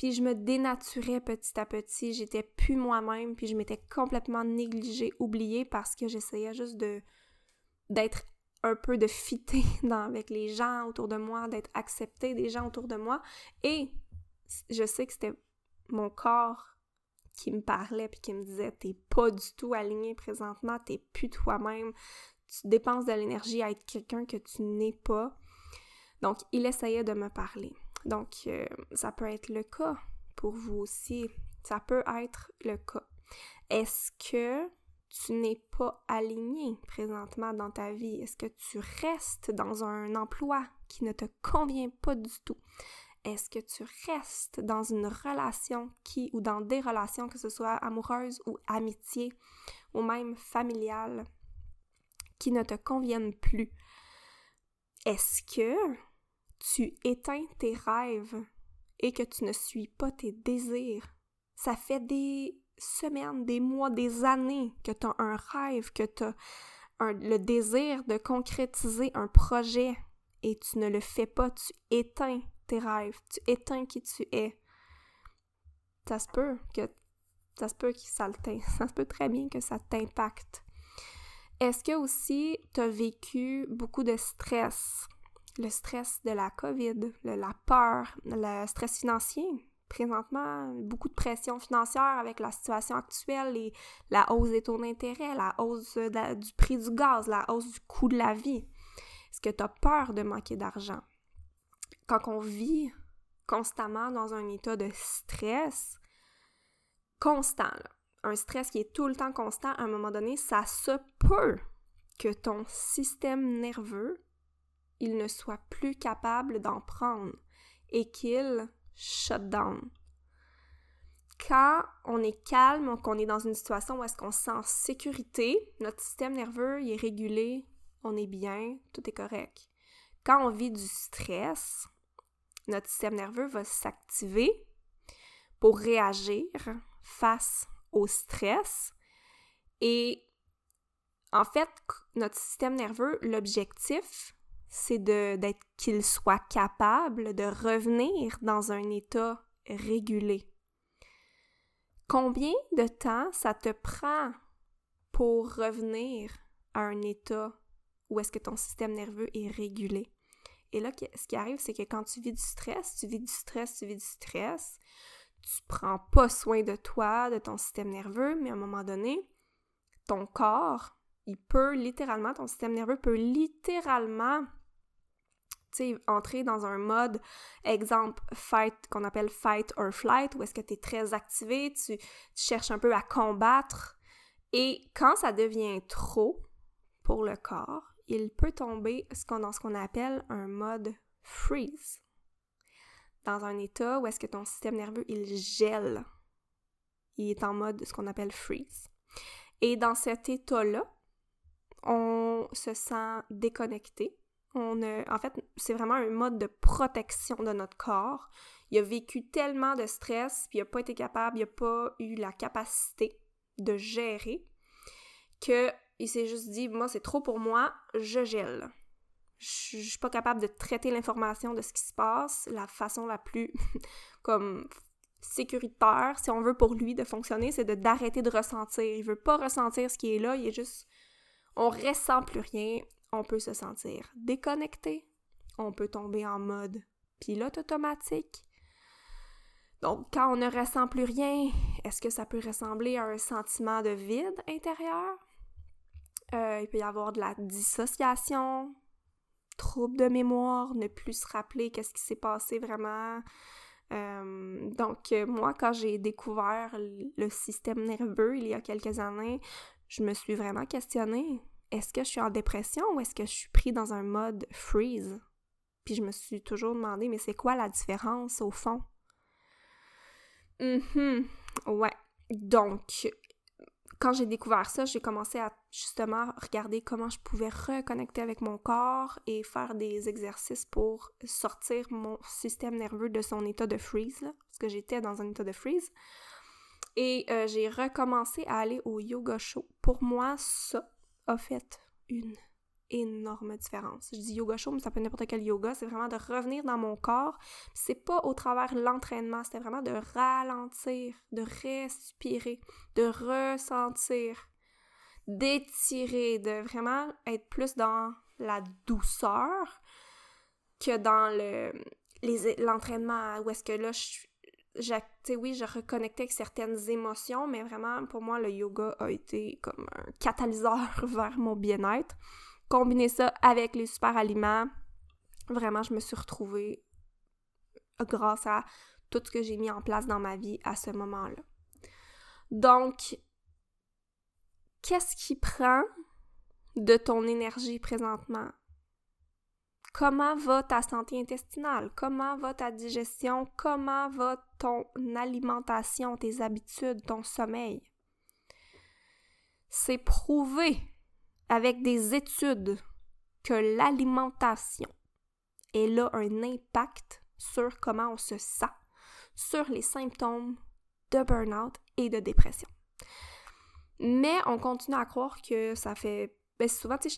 puis je me dénaturais petit à petit, j'étais plus moi-même, puis je m'étais complètement négligée, oubliée parce que j'essayais juste de d'être un peu de fitter avec les gens autour de moi, d'être acceptée des gens autour de moi. Et je sais que c'était mon corps qui me parlait puis qui me disait t'es pas du tout aligné présentement, t'es plus toi-même, tu dépenses de l'énergie à être quelqu'un que tu n'es pas. Donc il essayait de me parler. Donc, euh, ça peut être le cas pour vous aussi. Ça peut être le cas. Est-ce que tu n'es pas aligné présentement dans ta vie? Est-ce que tu restes dans un emploi qui ne te convient pas du tout? Est-ce que tu restes dans une relation qui, ou dans des relations, que ce soit amoureuses ou amitié, ou même familiales, qui ne te conviennent plus? Est-ce que tu éteins tes rêves et que tu ne suis pas tes désirs? Ça fait des semaines, des mois, des années que tu as un rêve, que tu as le désir de concrétiser un projet et tu ne le fais pas, tu éteins tes rêves, tu éteins qui tu es. Ça se peut que ça se peut que ça ça se peut très bien que ça t'impacte. Est-ce que aussi tu as vécu beaucoup de stress? le stress de la COVID, la peur, le stress financier, présentement beaucoup de pression financière avec la situation actuelle et la hausse des taux d'intérêt, la hausse du prix du gaz, la hausse du coût de la vie. Est-ce que tu as peur de manquer d'argent? Quand on vit constamment dans un état de stress, constant, un stress qui est tout le temps constant, à un moment donné, ça se peut que ton système nerveux, il ne soit plus capable d'en prendre et qu'il shut down. Quand on est calme, qu'on est dans une situation où est-ce qu'on se sent en sécurité, notre système nerveux est régulé, on est bien, tout est correct. Quand on vit du stress, notre système nerveux va s'activer pour réagir face au stress. Et en fait, notre système nerveux, l'objectif, c'est d'être qu'il soit capable de revenir dans un état régulé. Combien de temps ça te prend pour revenir à un état où est-ce que ton système nerveux est régulé? Et là, ce qui arrive, c'est que quand tu vis du stress, tu vis du stress, tu vis du stress, tu prends pas soin de toi, de ton système nerveux, mais à un moment donné, ton corps, il peut littéralement, ton système nerveux peut littéralement entrer dans un mode, exemple, fight, qu'on appelle fight or flight, où est-ce que tu es très activé, tu, cherches un peu à combattre. Et quand ça devient trop pour le corps, il peut tomber dans ce qu'on appelle un mode freeze. Dans un état où est-ce que ton système nerveux, il gèle. Il est en mode ce qu'on appelle freeze. Et dans cet état-là, on se sent déconnecté, on en fait, c'est vraiment un mode de protection de notre corps. Il a vécu tellement de stress, puis il n'a pas été capable, il n'a pas eu la capacité de gérer, que il s'est juste dit, moi, c'est trop pour moi, je gèle. Je suis pas capable de traiter l'information de ce qui se passe, la façon la plus comme sécuritaire, si on veut pour lui de fonctionner, c'est de d'arrêter de ressentir. Il veut pas ressentir ce qui est là, il est juste on ressent plus rien, on peut se sentir déconnecté, on peut tomber en mode pilote automatique. Donc, quand on ne ressent plus rien, est-ce que ça peut ressembler à un sentiment de vide intérieur? Euh, il peut y avoir de la dissociation, trouble de mémoire, ne plus se rappeler qu'est-ce qui s'est passé vraiment. Euh, donc, moi, quand j'ai découvert le système nerveux il y a quelques années, je me suis vraiment questionnée est-ce que je suis en dépression ou est-ce que je suis pris dans un mode freeze? Puis je me suis toujours demandé, mais c'est quoi la différence au fond? Hum, ouais. Donc, quand j'ai découvert ça, j'ai commencé à justement regarder comment je pouvais reconnecter avec mon corps et faire des exercices pour sortir mon système nerveux de son état de freeze, parce que j'étais dans un état de freeze. Et euh, j'ai recommencé à aller au yoga show. Pour moi, ça, a fait une énorme différence. Je dis yoga chaud, mais ça peut être n'importe quel yoga. C'est vraiment de revenir dans mon corps. C'est pas au travers l'entraînement, c'était vraiment de ralentir, de respirer, de ressentir, d'étirer, de vraiment être plus dans la douceur que dans le l'entraînement où est-ce que là je oui, je reconnectais avec certaines émotions, mais vraiment, pour moi, le yoga a été comme un catalyseur vers mon bien-être. Combiner ça avec les super aliments, vraiment, je me suis retrouvée grâce à tout ce que j'ai mis en place dans ma vie à ce moment-là. Donc, qu'est-ce qui prend de ton énergie présentement? Comment va ta santé intestinale? Comment va ta digestion? Comment va ton alimentation, tes habitudes, ton sommeil? C'est prouvé avec des études que l'alimentation elle a un impact sur comment on se sent, sur les symptômes de burn-out et de dépression. Mais on continue à croire que ça fait. Ben souvent, tu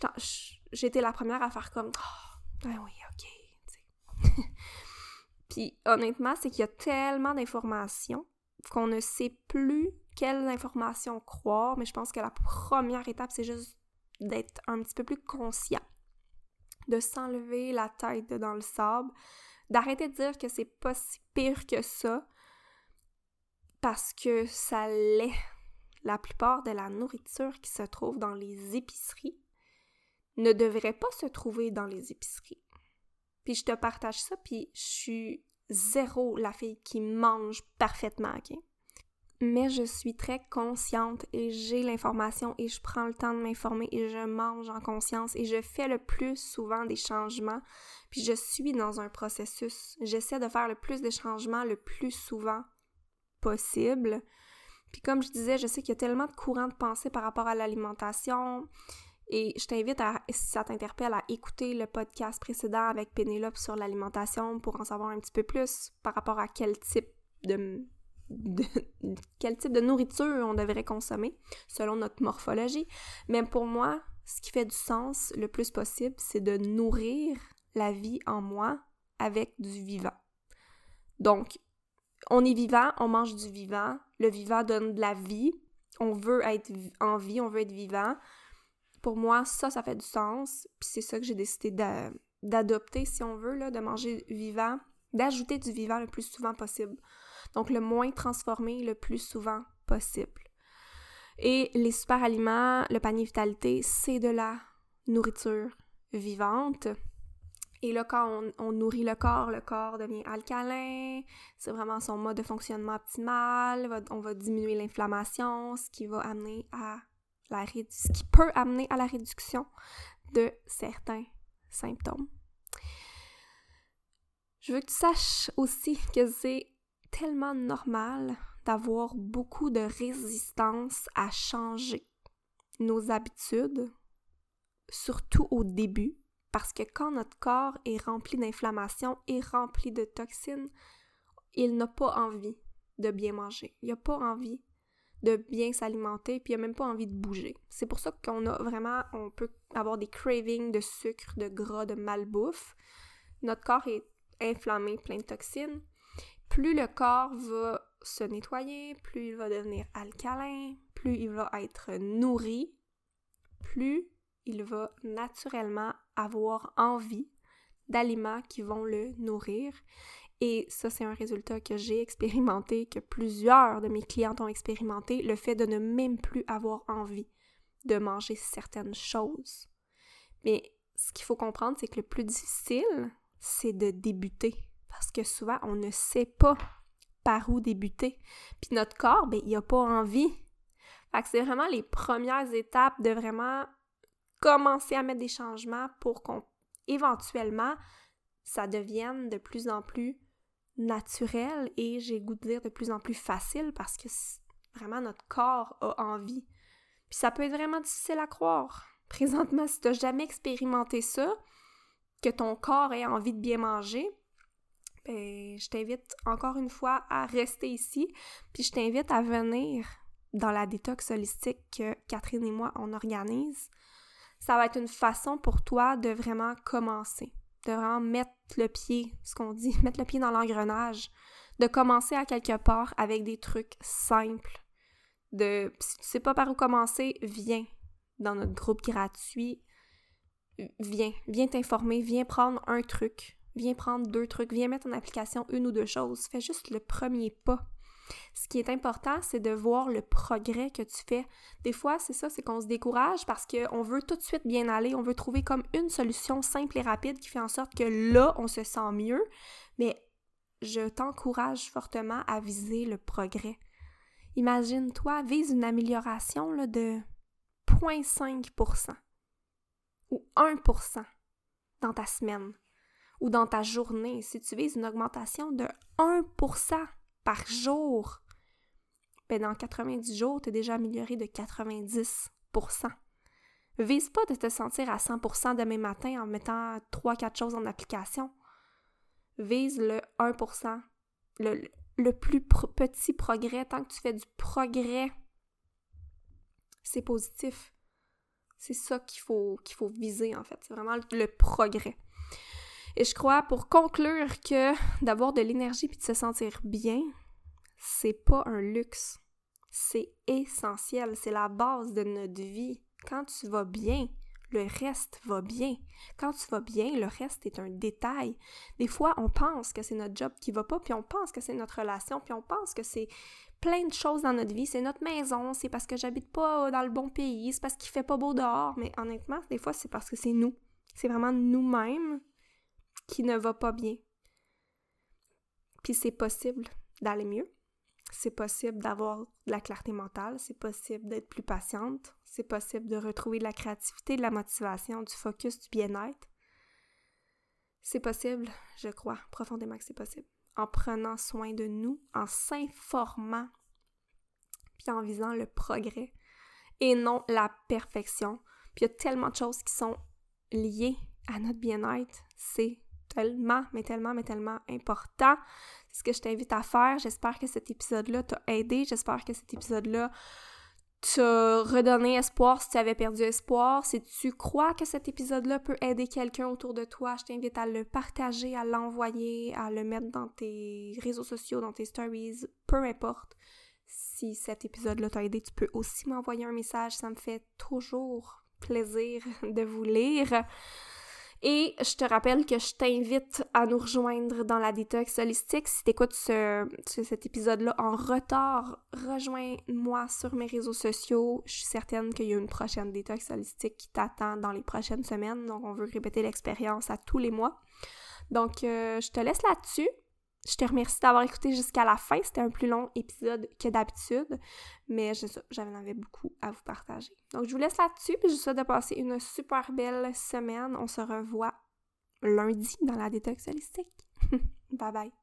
j'étais la première à faire comme. Ben oui, ok. Puis honnêtement, c'est qu'il y a tellement d'informations qu'on ne sait plus quelles informations croire, mais je pense que la première étape, c'est juste d'être un petit peu plus conscient, de s'enlever la tête dans le sable, d'arrêter de dire que c'est pas si pire que ça, parce que ça l'est. La plupart de la nourriture qui se trouve dans les épiceries ne devrait pas se trouver dans les épiceries. Puis je te partage ça, puis je suis zéro la fille qui mange parfaitement, ok? Mais je suis très consciente et j'ai l'information et je prends le temps de m'informer et je mange en conscience et je fais le plus souvent des changements. Puis je suis dans un processus. J'essaie de faire le plus de changements le plus souvent possible. Puis comme je disais, je sais qu'il y a tellement de courants de pensée par rapport à l'alimentation. Et je t'invite à, si ça t'interpelle, à écouter le podcast précédent avec Pénélope sur l'alimentation pour en savoir un petit peu plus par rapport à quel type de, quel type de nourriture on devrait consommer selon notre morphologie. Mais pour moi, ce qui fait du sens le plus possible, c'est de nourrir la vie en moi avec du vivant. Donc, on est vivant, on mange du vivant, le vivant donne de la vie, on veut être en vie, on veut être vivant. Pour moi, ça, ça fait du sens, puis c'est ça que j'ai décidé d'adopter, si on veut, là, de manger vivant, d'ajouter du vivant le plus souvent possible. Donc, le moins transformé le plus souvent possible. Et les super aliments, le panier vitalité, c'est de la nourriture vivante. Et là, quand on, nourrit le corps, le corps devient alcalin, c'est vraiment son mode de fonctionnement optimal, on va diminuer l'inflammation, ce qui va amener à ce qui peut amener à la réduction de certains symptômes. Je veux que tu saches aussi que c'est tellement normal d'avoir beaucoup de résistance à changer nos habitudes, surtout au début, parce que quand notre corps est rempli d'inflammation et rempli de toxines, il n'a pas envie de bien manger. Il n'a pas envie de bien s'alimenter, puis il n'a même pas envie de bouger. C'est pour ça qu'on a vraiment, on peut avoir des cravings de sucre, de gras, de malbouffe. Notre corps est inflammé, plein de toxines. Plus le corps va se nettoyer, plus il va devenir alcalin, plus il va être nourri, plus il va naturellement avoir envie d'aliments qui vont le nourrir. Et ça, c'est un résultat que j'ai expérimenté, que plusieurs de mes clientes ont expérimenté, le fait de ne même plus avoir envie de manger certaines choses. Mais ce qu'il faut comprendre, c'est que le plus difficile, c'est de débuter. Parce que souvent, on ne sait pas par où débuter. Puis notre corps, ben, il n'a pas envie. Fait que c'est vraiment les premières étapes de vraiment commencer à mettre des changements pour qu'on éventuellement ça devienne de plus en plus naturel et j'ai goût de dire de plus en plus facile parce que vraiment notre corps a envie. Puis ça peut être vraiment difficile à croire. Présentement, si tu n'as jamais expérimenté ça, que ton corps ait envie de bien manger, ben, je t'invite encore une fois à rester ici, puis je t'invite à venir dans la détox holistique que Catherine et moi, on organise ça va être une façon pour toi de vraiment commencer, de vraiment mettre le pied, ce qu'on dit, mettre le pied dans l'engrenage, de commencer à quelque part avec des trucs simples. De, si tu sais pas par où commencer, viens dans notre groupe gratuit. Viens, viens t'informer, viens prendre un truc, viens prendre deux trucs, viens mettre en application une ou deux choses. Fais juste le premier pas. Ce qui est important, c'est de voir le progrès que tu fais. Des fois, c'est ça, c'est qu'on se décourage parce qu'on veut tout de suite bien aller, on veut trouver comme une solution simple et rapide qui fait en sorte que là, on se sent mieux. Mais je t'encourage fortement à viser le progrès. Imagine-toi, vise une amélioration de 0,5% ou 1% dans ta semaine ou dans ta journée. Si tu vises une augmentation de 1%, par jour, ben dans 90 jours, tu es déjà amélioré de 90% Vise pas de te sentir à 100% demain matin en mettant 3-4 choses en application. Vise le 1 le, le plus petit progrès. Tant que tu fais du progrès, c'est positif. C'est ça qu'il faut, qu'il faut viser, en fait. C'est vraiment le progrès. Et je crois, pour conclure, que d'avoir de l'énergie puis de se sentir bien, c'est pas un luxe. C'est essentiel. C'est la base de notre vie. Quand tu vas bien, le reste va bien. Quand tu vas bien, le reste est un détail. Des fois, on pense que c'est notre job qui va pas, puis on pense que c'est notre relation, puis on pense que c'est plein de choses dans notre vie. C'est notre maison, c'est parce que j'habite pas dans le bon pays, c'est parce qu'il fait pas beau dehors. Mais honnêtement, des fois, c'est parce que c'est nous. C'est vraiment nous-mêmes qui ne va pas bien. Puis c'est possible d'aller mieux. C'est possible d'avoir de la clarté mentale, c'est possible d'être plus patiente, c'est possible de retrouver de la créativité, de la motivation, du focus, du bien-être. C'est possible, je crois profondément que c'est possible. En prenant soin de nous, en s'informant, puis en visant le progrès et non la perfection. Puis il y a tellement de choses qui sont liées à notre bien-être. C'est tellement, mais tellement, mais tellement important. C'est ce que je t'invite à faire. J'espère que cet épisode-là t'a aidé. J'espère que cet épisode-là t'a redonné espoir si tu avais perdu espoir. Si tu crois que cet épisode-là peut aider quelqu'un autour de toi, je t'invite à le partager, à l'envoyer, à le mettre dans tes réseaux sociaux, dans tes stories, peu importe. Si cet épisode-là t'a aidé, tu peux aussi m'envoyer un message. Ça me fait toujours plaisir de vous lire. Et je te rappelle que je t'invite à nous rejoindre dans la détox holistique. Si t'écoutes ce, cet épisode-là en retard, rejoins-moi sur mes réseaux sociaux. Je suis certaine qu'il y a une prochaine détox holistique qui t'attend dans les prochaines semaines. Donc, on veut répéter l'expérience à tous les mois. Donc, euh, je te laisse là-dessus. Je te remercie d'avoir écouté jusqu'à la fin. C'était un plus long épisode que d'habitude, mais j'en avais beaucoup à vous partager. Donc, je vous laisse là-dessus, puis je vous souhaite de passer une super belle semaine. On se revoit lundi dans la détox holistique. bye bye.